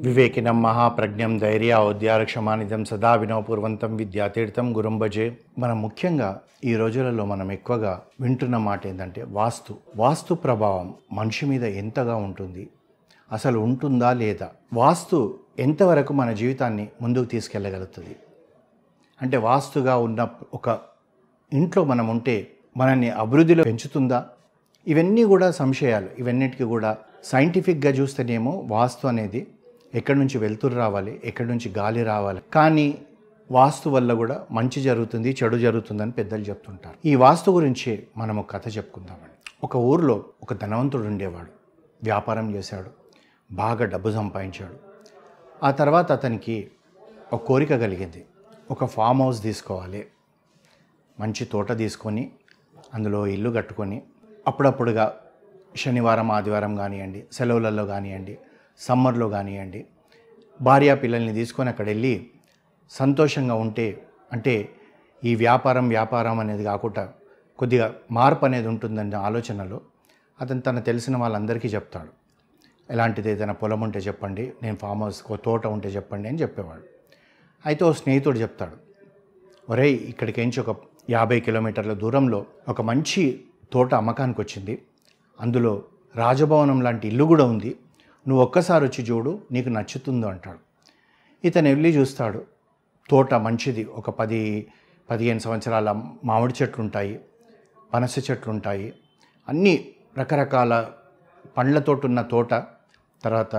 వివేకినం మహాప్రజ్ఞం ధైర్య ఔద్యారక్షమానిధం సదా వినవపూర్వంతం విద్యాతీర్థం గురంభజే మనం ముఖ్యంగా ఈ రోజులలో మనం ఎక్కువగా వింటున్న మాట ఏంటంటే వాస్తు. వాస్తు ప్రభావం మనిషి మీద ఎంతగా ఉంటుంది? అసలు ఉంటుందా లేదా? వాస్తు ఎంతవరకు మన జీవితాన్ని ముందుకు తీసుకెళ్ళగలుగుతుంది? అంటే వాస్తుగా ఉన్న ఒక ఇంట్లో మనం ఉంటే మనల్ని అభివృద్ధిలో పెంచుతుందా? ఇవన్నీ కూడా సంశయాలు. ఇవన్నిటికీ కూడా సైంటిఫిక్గా చూస్తేనేమో వాస్తు అనేది ఎక్కడి నుంచి వెలుతురు రావాలి ఎక్కడి నుంచి గాలి రావాలి. కానీ వాస్తు వల్ల కూడా మంచి జరుగుతుంది చెడు జరుగుతుందని పెద్దలు చెప్తుంటారు. ఈ వాస్తు గురించి మనం ఒక కథ చెప్పుకుందామండి. ఒక ఊరిలో ఒక ధనవంతుడు ఉండేవాడు. వ్యాపారం చేశాడు. బాగా డబ్బు సంపాదించాడు. ఆ తర్వాత అతనికి ఒక కోరిక కలిగింది. ఒక ఫామ్ హౌస్ తీసుకోవాలి. మంచి తోట తీసుకొని అందులో ఇల్లు కట్టుకొని అప్పుడప్పుడుగా శనివారం ఆదివారం కానివ్వండి సెలవులలో కానివ్వండి సమ్మర్లో కానివ్వండి భార్యా పిల్లల్ని తీసుకొని అక్కడ వెళ్ళి సంతోషంగా ఉంటే అంటే ఈ వ్యాపారం వ్యాపారం అనేది కాకుండా కొద్దిగా మార్పు అనేది ఉంటుందన్న ఆలోచనలో అతను తన తెలిసిన వాళ్ళందరికీ చెప్తాడు. ఎలాంటిది ఏదైనా పొలం ఉంటే చెప్పండి నేను ఫామ్ హౌస్ ఒక తోట ఉంటే చెప్పండి అని చెప్పేవాడు. అయితే ఓ స్నేహితుడు చెప్తాడు ఒరేయ్ ఇక్కడికించి ఒక యాభై కిలోమీటర్ల దూరంలో ఒక మంచి తోట అమ్మకానికి వచ్చింది అందులో రాజభవనం లాంటి ఇల్లు కూడా ఉంది. నువ్వు ఒక్కసారి వచ్చి చూడు నీకు నచ్చుతుందో అంటాడు. ఇతను వెళ్ళి చూస్తాడు. తోట మంచిది. ఒక పది పదిహేను సంవత్సరాల మామిడి చెట్లు ఉంటాయి పనస చెట్లు ఉంటాయి అన్నీ రకరకాల పండ్లతోటి ఉన్న తోట తర్వాత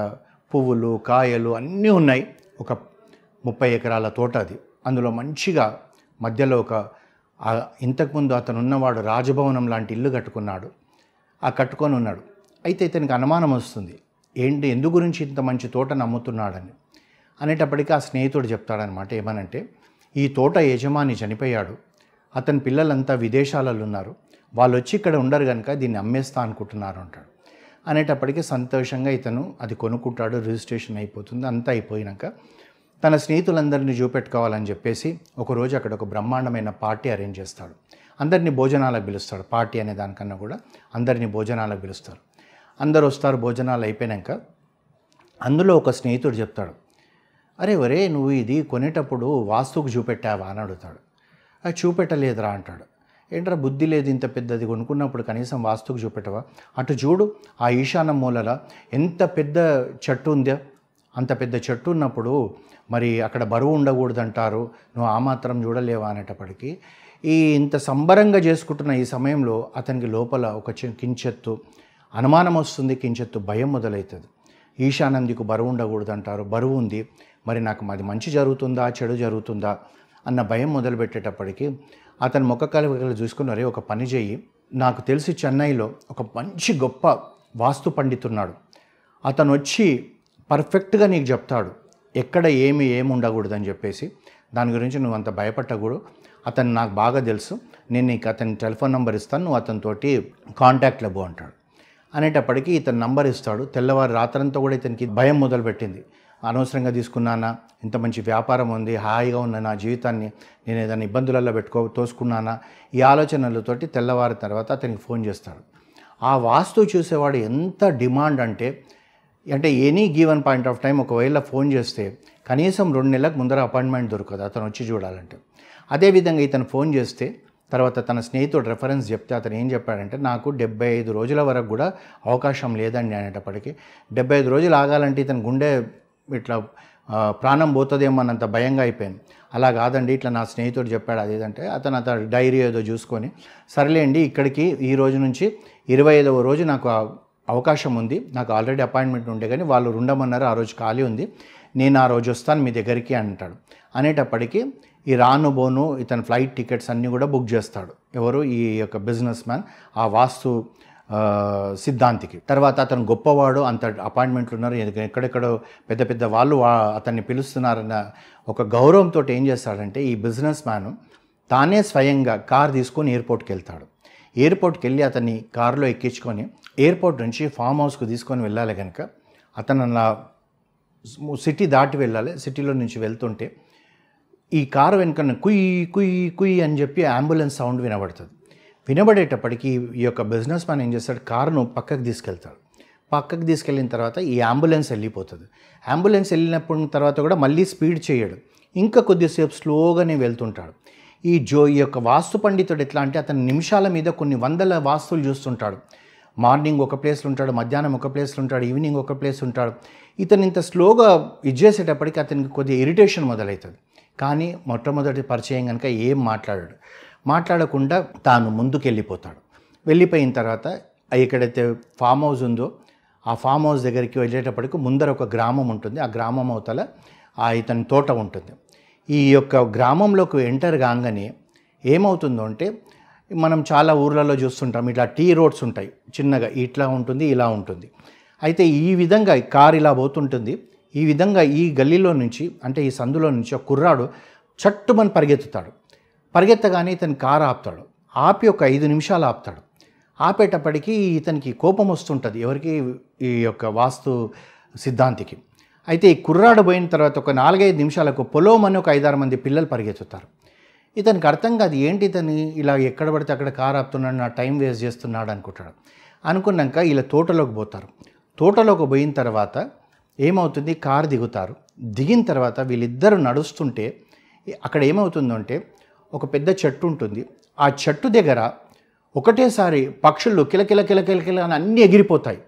పువ్వులు కాయలు అన్నీ ఉన్నాయి. ఒక ముప్పై ఎకరాల తోట అది. అందులో మంచిగా మధ్యలో ఒక ఇంతకుముందు అతను ఉన్నవాడు రాజభవనం లాంటి ఇల్లు కట్టుకున్నాడు. ఆ కట్టుకొని ఉన్నాడు. అయితే ఇతనికి అనుమానం వస్తుంది. ఏంటి ఎందు గురించి ఇంత మంచి తోట నమ్ముతున్నాడని? అనేటప్పటికీ ఆ స్నేహితుడు చెప్తాడనమాట ఏమనంటే ఈ తోట యజమాని చనిపోయాడు. అతని పిల్లలంతా విదేశాలలో ఉన్నారు వాళ్ళు వచ్చి ఇక్కడ ఉండరు కనుక దీన్ని అమ్మేస్తా అనుకుంటున్నారు అంటాడు. అనేటప్పటికీ సంతోషంగా ఇతను అది కొనుక్కుంటాడు రిజిస్ట్రేషన్ అయిపోతుంది అంతా అయిపోయినాక తన స్నేహితులందరినీ చూపెట్టుకోవాలని చెప్పేసి ఒకరోజు అక్కడ ఒక బ్రహ్మాండమైన పార్టీ అరేంజ్ చేస్తాడు. అందరినీ భోజనాలకు పిలుస్తాడు పార్టీ అనే దానికన్నా కూడా అందరినీ భోజనాలకు పిలుస్తారు. అందరు వస్తారు భోజనాలు అయిపోయాక అందులో ఒక స్నేహితుడు చెప్తాడు అరే ఒరే నువ్వు ఇది కొనేటప్పుడు వాస్తుకు చూపెట్టావా? అని అడుగుతాడు. అది చూపెట్టలేదురా అంటాడు. ఏంట్రా బుద్ధి లేదు ఇంత పెద్దది కొనుక్కున్నప్పుడు కనీసం వాస్తుకు చూపెట్టవా? అటు చూడు ఆ ఈశాన్య మూలల ఎంత పెద్ద చెట్టు ఉందో? అంత పెద్ద చెట్టు ఉన్నప్పుడు మరి అక్కడ బరువు ఉండకూడదంటారు నువ్వు ఆ మాత్రం చూడలేవా? అనేటప్పటికీ ఈ ఇంత సంబరంగా చేసుకుంటున్న ఈ సమయంలో అతనికి లోపల ఒక చి- కించెత్తు అనుమానం వస్తుంది కించెత్తు భయం మొదలవుతుంది ఈశానందికు బరువు ఉండకూడదు అంటారు బరువు ఉంది మరి నాకు అది మంచి జరుగుతుందా చెడు జరుగుతుందా అన్న భయం మొదలుపెట్టేటప్పటికి అతను మొక్క చూసుకుని అరే ఒక పని చేయి నాకు తెలిసి చెన్నైలో ఒక మంచి గొప్ప వాస్తు పండితున్నాడు. అతను వచ్చి పర్ఫెక్ట్గా నీకు చెప్తాడు. ఎక్కడ ఏమి ఏమి ఉండకూడదని చెప్పేసి. దాని గురించి నువ్వు అంత భయపట్టకూడదు. అతను నాకు బాగా తెలుసు. నేను నీకు అతని టెలిఫోన్ నెంబర్ ఇస్తాను. నువ్వు అతనితోటి కాంటాక్ట్ లేవు అంటాడు. అనేటప్పటికీ ఇతను నంబర్ ఇస్తాడు. తెల్లవారు రాత్రంతా కూడా ఇతనికి భయం మొదలుపెట్టింది. అనవసరంగా తీసుకున్నానా ఇంత మంచి వ్యాపారం ఉంది హాయిగా ఉన్న నా జీవితాన్ని నేను ఏదైనా ఇబ్బందులలో పెట్టుకో తోసుకున్నానా ఈ ఆలోచనలతోటి తెల్లవారి తర్వాత అతనికి ఫోన్ చేస్తాడు. ఆ వాస్తు చూసేవాడు ఎంత డిమాండ్ అంటే అంటే any given point of time ఒకవేళ ఫోన్ చేస్తే కనీసం రెండు నెలలకు ముందర అపాయింట్మెంట్ దొరకదు అతను వచ్చి చూడాలంటే. అదేవిధంగా ఇతను ఫోన్ చేస్తే తర్వాత తన స్నేహితుడు రెఫరెన్స్ చెప్తే అతను ఏం చెప్పాడంటే నాకు డెబ్బై ఐదు రోజుల వరకు కూడా అవకాశం లేదండి అనేటప్పటికీ. డెబ్బై ఐదు రోజులు ఆగాలంటే ఇతను గుండె ఇట్లా ప్రాణం పోతుందేమో అన్నంత భయంగా అయిపోయింది అలా కాదండి ఇట్లా నా స్నేహితుడు చెప్పాడు అదేదంటే అతను అతను డైరీ ఏదో చూసుకొని సరేలేండి ఇక్కడికి ఈ రోజు నుంచి ఇరవై ఐదవ రోజు నాకు అవకాశం ఉంది నాకు ఆల్రెడీ అపాయింట్మెంట్ ఉండే కానీ వాళ్ళు ఉండమన్నారు ఆ రోజు ఖాళీ ఉంది నేను ఆ రోజు వస్తాను మీ దగ్గరికి అంటాడు. అనేటప్పటికీ ఈ రాను బోను ఇతని ఫ్లైట్ టికెట్స్ అన్నీ కూడా బుక్ చేస్తాడు. ఎవరు? ఈ యొక్క బిజినెస్ మ్యాన్ ఆ వాస్తు సిద్ధాంతికి. తర్వాత అతను గొప్పవాడు అంత అపాయింట్మెంట్లు ఉన్నారు ఎక్కడెక్కడో పెద్ద పెద్ద వాళ్ళు వా- అతన్ని పిలుస్తున్నారన్న ఒక గౌరవంతో ఏం చేస్తాడంటే ఈ బిజినెస్ మ్యాన్ తానే స్వయంగా కార్ తీసుకొని ఎయిర్పోర్ట్కి వెళ్తాడు ఎయిర్పోర్ట్కి వెళ్ళి అతన్ని కారులో ఎక్కించుకొని ఎయిర్పోర్ట్ నుంచి ఫామ్ హౌస్కు తీసుకొని వెళ్ళాలి కనుక అతను అలా సిటీ దాటి వెళ్ళాలి. సిటీలో నుంచి వెళ్తుంటే ఈ కారు వెనుకన కుయ్ కుయ్ కుయ్ అని చెప్పి అంబులెన్స్ సౌండ్ వినబడుతుంది. వినబడేటప్పటికి ఈ యొక్క బిజినెస్ మ్యాన్ ఏం చేస్తాడు? కారును పక్కకు తీసుకెళ్తాడు. పక్కకు తీసుకెళ్ళిన తర్వాత ఈ అంబులెన్స్ వెళ్ళిపోతుంది. అంబులెన్స్ వెళ్ళినప్పుడు తర్వాత కూడా మళ్ళీ స్పీడ్ చేయడు. ఇంకా కొద్దిసేపు స్లోగానే వెళ్తుంటాడు. ఈ జో ఈ యొక్క వాస్తు పండితుడు ఎట్లా అంటే అతని నిమిషాల మీద కొన్ని వందల వాస్తువులు చూస్తుంటాడు. మార్నింగ్ ఒక ప్లేస్లో ఉంటాడు మధ్యాహ్నం ఒక ప్లేస్లో ఉంటాడు ఈవినింగ్ ఒక ప్లేస్ ఉంటాడు. ఇతను ఇంత స్లోగా ఇది చేసేటప్పటికి అతనికి కొద్దిగా ఇరిటేషన్ మొదలవుతుంది కానీ మొట్టమొదటి పరిచయం కనుక ఏం మాట్లాడాడు? మాట్లాడకుండా తాను ముందుకు వెళ్ళిపోతాడు వెళ్ళిపోయిన తర్వాత ఎక్కడైతే ఫామ్ హౌస్ ఉందో ఆ ఫామ్ హౌస్ దగ్గరికి వెళ్ళేటప్పటికి ముందర ఒక గ్రామం ఉంటుంది. ఆ గ్రామం అవతల ఆ ఇతని తోట ఉంటుంది. ఈ యొక్క గ్రామంలోకి ఎంటర్ కాగానే ఏమవుతుందో అంటే మనం చాలా ఊర్లలో చూస్తుంటాం. ఇట్లా టీ రోడ్స్ ఉంటాయి. చిన్నగా ఇట్లా ఉంటుంది ఇలా ఉంటుంది. అయితే ఈ విధంగా కారు ఇలా పోతుంటుంది. ఈ విధంగా ఈ గల్లీలో నుంచి అంటే ఈ సందులో నుంచి ఒక కుర్రాడు చట్టుమని పరిగెత్తుతాడు. పరిగెత్తగానే ఇతను కారు ఆపుతాడు. ఆపి ఒక ఐదు నిమిషాలు ఆపుతాడు. ఆపేటప్పటికీ ఇతనికి కోపం వస్తుంటుంది ఎవరికి? ఈ యొక్క వాస్తు సిద్ధాంతికి. అయితే ఈ కుర్రాడు పోయిన తర్వాత ఒక నాలుగైదు నిమిషాలకు పొలోమని ఒక ఐదారు మంది పిల్లలు పరిగెత్తుతారు. ఇతనికి అర్థం కాదు ఏంటి ఇతని? ఇలా ఎక్కడ పడితే అక్కడ కారు ఆపుతున్నాడు నా టైం వేస్ట్ చేస్తున్నాడు అనుకుంటాడు. అనుకున్నాక ఇలా తోటలోకి పోతారు. తోటలోకి పోయిన తర్వాత ఏమవుతుంది? కారు దిగుతారు. దిగిన తర్వాత వీళ్ళిద్దరూ నడుస్తుంటే అక్కడ ఏమవుతుందంటే ఒక పెద్ద చెట్టు ఉంటుంది. ఆ చెట్టు దగ్గర ఒకటేసారి పక్షులు కిలకిల కిల అని అన్నీ ఎగిరిపోతాయి.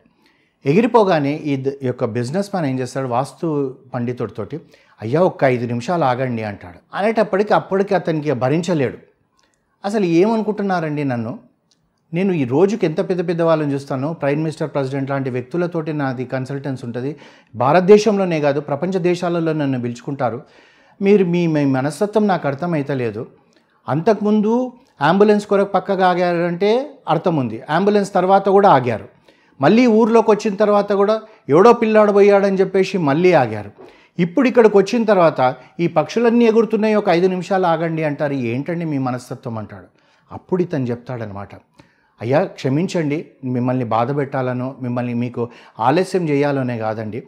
ఎగిరిపోగానే ఈ ద- ఈ యొక్క బిజినెస్ మ్యాన్ ఏం చేస్తాడు? వాస్తు పండితుడితోటి అయ్యా ఒక్క ఐదు నిమిషాలు ఆగండి అంటాడు. అనేటప్పటికి అప్పటికి అతనికి భరించలేడు. అసలు ఏమనుకుంటున్నారండి నన్ను? నేను ఈ రోజుకి ఎంత పెద్ద పెద్ద వాళ్ళని చూస్తాను ప్రైమ్ మినిస్టర్ ప్రెసిడెంట్ లాంటి వ్యక్తులతోటి నాది కన్సల్టెన్స్ ఉంటుంది. భారతదేశంలోనే కాదు ప్రపంచ దేశాలలో నన్ను పిలుచుకుంటారు. మీరు మీ మీ మనస్తత్వం నాకు అర్థమైతలేదు. అంతకుముందు అంబులెన్స్ కొరకు పక్కగా ఆగారంటే అర్థం ఉంది. అంబులెన్స్ తర్వాత కూడా ఆగారు. మళ్ళీ ఊర్లోకి వచ్చిన తర్వాత కూడా ఎవడో పిల్లాడు పోయాడని చెప్పేసి మళ్ళీ ఆగారు. ఇప్పుడు ఇక్కడికి వచ్చిన తర్వాత ఈ పక్షులన్నీ ఎగురుతున్నాయి ఒక ఐదు నిమిషాలు ఆగండి అంటారు. ఏంటండి మీ మనస్తత్వం అంటాడు. అప్పుడు ఇతను చెప్తాడనమాట అయ్యా క్షమించండి. మిమ్మల్ని బాధ పెట్టాలనో మిమ్మల్ని మీకు ఆలస్యం చేయాలనే కాదండి.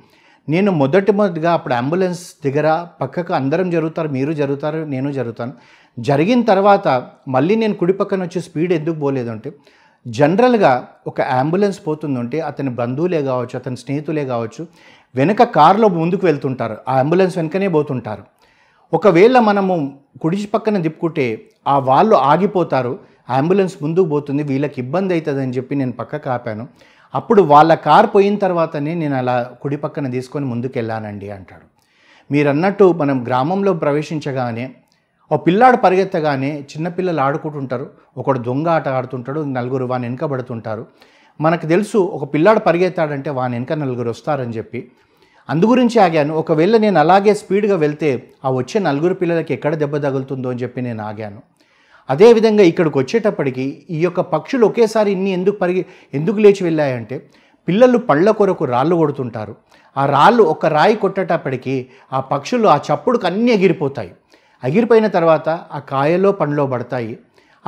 నేను మొదటి మొదటిగా అప్పుడు అంబులెన్స్ దగ్గర పక్కకు అందరం జరుగుతారు మీరు జరుగుతారు నేను జరుగుతాను. జరిగిన తర్వాత మళ్ళీ నేను కుడి పక్కన వచ్చి స్పీడ్ ఎందుకు పోలేదంటే జనరల్గా ఒక అంబులెన్స్ పోతుందంటే అతని బంధువులే కావచ్చు అతని స్నేహితులే కావచ్చు వెనక కారులో ముందుకు వెళ్తుంటారు. ఆ అంబులెన్స్ వెనకనే పోతుంటారు. ఒకవేళ మనము కుడి పక్కన దిప్పుకుంటే ఆ వాళ్ళు ఆగిపోతారు. అంబులెన్స్ ముందుకు పోతుంది వీళ్ళకి ఇబ్బంది అవుతుందని చెప్పి నేను పక్కకు ఆపాను. అప్పుడు వాళ్ళ కార్ పోయిన తర్వాతనే నేను అలా కుడి పక్కన తీసుకొని ముందుకు వెళ్ళానండి అంటాడు. మీరు అన్నట్టు మనం గ్రామంలో ప్రవేశించగానే ఓ పిల్లాడు పరిగెత్తగానే చిన్నపిల్లలు ఆడుకుంటుంటారు ఒకడు దొంగ ఆట ఆడుతుంటాడు నలుగురు వాని వెనకబడుతుంటారు మనకు తెలుసు ఒక పిల్లాడు పరిగెత్తాడంటే వాని వెనక నలుగురు వస్తారని చెప్పి. అందు గురించి ఆగాను. ఒకవేళ నేను అలాగే స్పీడ్గా వెళ్తే ఆ వచ్చే నలుగురు పిల్లలకి ఎక్కడ దెబ్బ తగులుతుందో అని చెప్పి నేను ఆగాను. అదేవిధంగా ఇక్కడికి వచ్చేటప్పటికి ఈ యొక్క పక్షులు ఒకేసారి ఇన్ని ఎందుకు పరిగి ఎందుకు లేచి వెళ్ళాయంటే పిల్లలు పళ్ళ కొరకు రాళ్ళు కొడుతుంటారు. ఆ రాళ్ళు ఒక రాయి కొట్టేటప్పటికి ఆ పక్షులు ఆ చప్పుడుకు అన్నీ ఎగిరిపోతాయి. ఎగిరిపోయిన తర్వాత ఆ కాయలో పండ్లో పడతాయి.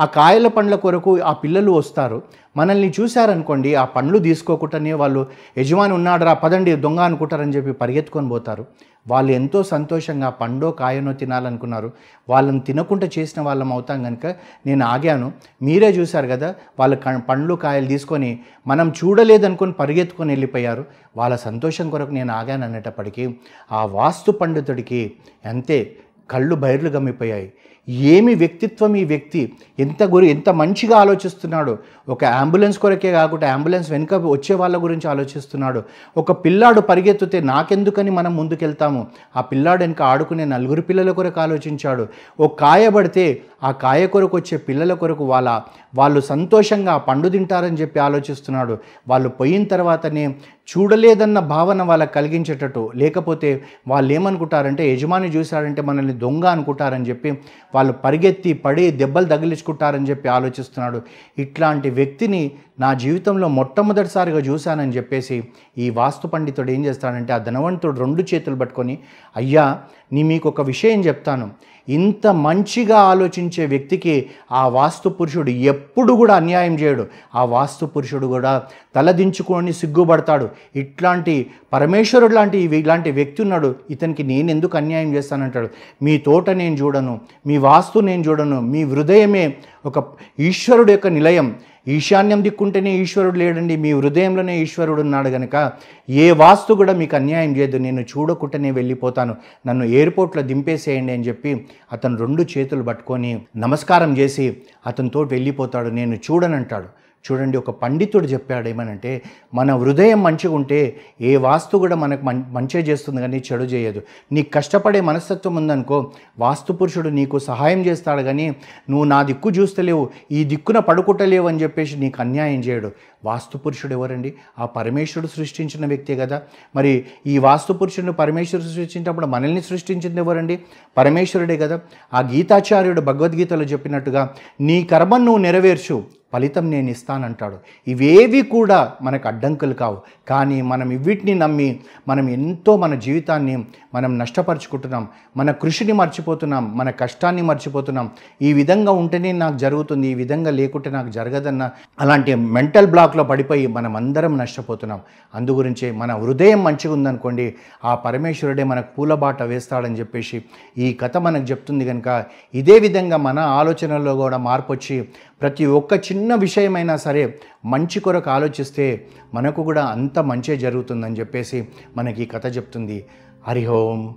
ఆ కాయల పండ్ల కొరకు ఆ పిల్లలు వస్తారు. మనల్ని చూశారనుకోండి ఆ పండ్లు తీసుకోకుండానే వాళ్ళు యజమాని ఉన్నాడు రా పదండి దొంగ అనుకుంటారని చెప్పి పరిగెత్తుకొని పోతారు. వాళ్ళు ఎంతో సంతోషంగా పండో కాయనో తినాలనుకున్నారు. వాళ్ళని తినకుండా చేసిన వాళ్ళం అవుతాం కనుక నేను ఆగాను. మీరే చూశారు కదా వాళ్ళ క- పండ్లు కాయలు తీసుకొని మనం చూడలేదనుకొని పరిగెత్తుకొని వెళ్ళిపోయారు. వాళ్ళ సంతోషం కొరకు నేను ఆగాను అనేటప్పటికీ ఆ వాస్తు పండితుడికి అంతే కళ్ళు బయర్లు గమ్మిపోయాయి. ఏమి వ్యక్తిత్వం ఈ వ్యక్తి? ఎంత గురి ఎంత మంచిగా ఆలోచిస్తున్నాడు? ఒక అంబులెన్స్ కొరకే కాకుండా అంబులెన్స్ వెనుక వచ్చే వాళ్ళ గురించి ఆలోచిస్తున్నాడు. ఒక పిల్లాడు పరిగెత్తితే నాకెందుకని మనం ముందుకెళ్తాము? ఆ పిల్లాడు వెనుక ఆడుకునే నలుగురు పిల్లల కొరకు ఆలోచించాడు. ఓ కాయబడితే ఆ కాయ కొరకు వచ్చే పిల్లల కొరకు వాళ్ళ వాళ్ళు సంతోషంగా పండు తింటారని చెప్పి ఆలోచిస్తున్నాడు. వాళ్ళు పోయిన తర్వాతనే చూడలేదన్న భావన వాళ్ళకి కలిగించేటట్టు లేకపోతే వాళ్ళు ఏమనుకుంటారంటే యజమాని చూశాడంటే మనల్ని దొంగ అనుకుంటారని చెప్పి వాళ్ళు పరిగెత్తి పడి దెబ్బలు తగిలించుకుంటారని చెప్పి ఆలోచిస్తున్నాడు. ఇట్లాంటి వ్యక్తిని నా జీవితంలో మొట్టమొదటిసారిగా చూశానని చెప్పేసి ఈ వాస్తు పండితుడు ఏం చేస్తాడంటే ఆ ధనవంతుడు రెండు చేతులు పట్టుకొని అయ్యా నీ మీకు ఒక విషయం చెప్తాను. ఇంత మంచిగా ఆలోచించే వ్యక్తికి ఆ వాస్తు పురుషుడు ఎప్పుడు కూడా అన్యాయం చేయడు. ఆ వాస్తు పురుషుడు కూడా తలదించుకొని సిగ్గుపడతాడు. ఇట్లాంటి పరమేశ్వరుడు లాంటి ఇవి- ఇలాంటి వ్యక్తి ఉన్నాడు. ఇతనికి నేను ఎందుకు అన్యాయం చేస్తానంటాడు. మీ తోట నేను చూడను. మీ వాస్తు నేను చూడను. మీ హృదయమే ఒక ఈశ్వరుడు యొక్క నిలయం. ఈశాన్యం దిక్కుంటేనే ఈశ్వరుడు లేడండి మీ హృదయంలోనే ఈశ్వరుడు ఉన్నాడు కనుక ఏ వాస్తు కూడా మీకు అన్యాయం చేయదు. నేను చూడకుండానే వెళ్ళిపోతాను. నన్ను ఎయిర్పోర్ట్లో దింపేసేయండి అని చెప్పి అతను రెండు చేతులు పట్టుకొని నమస్కారం చేసి అతనితో వెళ్ళిపోతాడు. నేను చూడనంటాడు. చూడండి ఒక పండితుడు చెప్పాడు ఏమనంటే మన హృదయం మంచిగా ఉంటే ఏ వాస్తు కూడా మనకు మం మంచిగా చేస్తుంది కానీ చెడు చేయదు. నీకు కష్టపడే మనస్తత్వం ఉందనుకో వాస్తు పురుషుడు నీకు సహాయం చేస్తాడు కానీ నువ్వు నా దిక్కు చూస్తలేవు ఈ దిక్కున పడుకుంటలేవు అని చెప్పేసి నీకు అన్యాయం చేయడు. వాస్తు పురుషుడు ఎవరండి? ఆ పరమేశ్వరుడు సృష్టించిన వ్యక్తే కదా. మరి ఈ వాస్తు పురుషుడిని పరమేశ్వరుడు సృష్టించినప్పుడు మనల్ని సృష్టించింది ఎవరండి? పరమేశ్వరుడే కదా. ఆ గీతాచార్యుడు భగవద్గీతలో చెప్పినట్టుగా నీ కర్మను నువ్వు నెరవేర్చు ఫలితం నేను ఇస్తానంటాడు. ఇవేవి కూడా మనకు అడ్డంకులు కావు. కానీ మనం ఇవిటిని నమ్మి మనం ఎంతో మన జీవితాన్ని మనం నష్టపరుచుకుంటున్నాం. మన కృషిని మర్చిపోతున్నాం. మన కష్టాన్ని మర్చిపోతున్నాం. ఈ విధంగా ఉంటేనే నాకు జరుగుతుంది. ఈ విధంగా లేకుంటే నాకు జరగదన్న అలాంటి మెంటల్ బ్లాక్లో పడిపోయి మనం అందరం నష్టపోతున్నాం. అందుగురించి మన హృదయం మంచిగా ఉందనుకోండి ఆ పరమేశ్వరుడే మనకు పూలబాట వేస్తాడని చెప్పేసి ఈ కథ మనకు చెప్తుంది కనుక ఇదే విధంగా మన ఆలోచనలో కూడా మార్పు వచ్చి ప్రతి ఒక్క చిన్న విషయమైనా సరే మంచి కొరకు ఆలోచిస్తే మనకు కూడా అంత మంచే జరుగుతుందని చెప్పేసి మనకి ఈ కథ చెప్తుంది. హరి ఓం.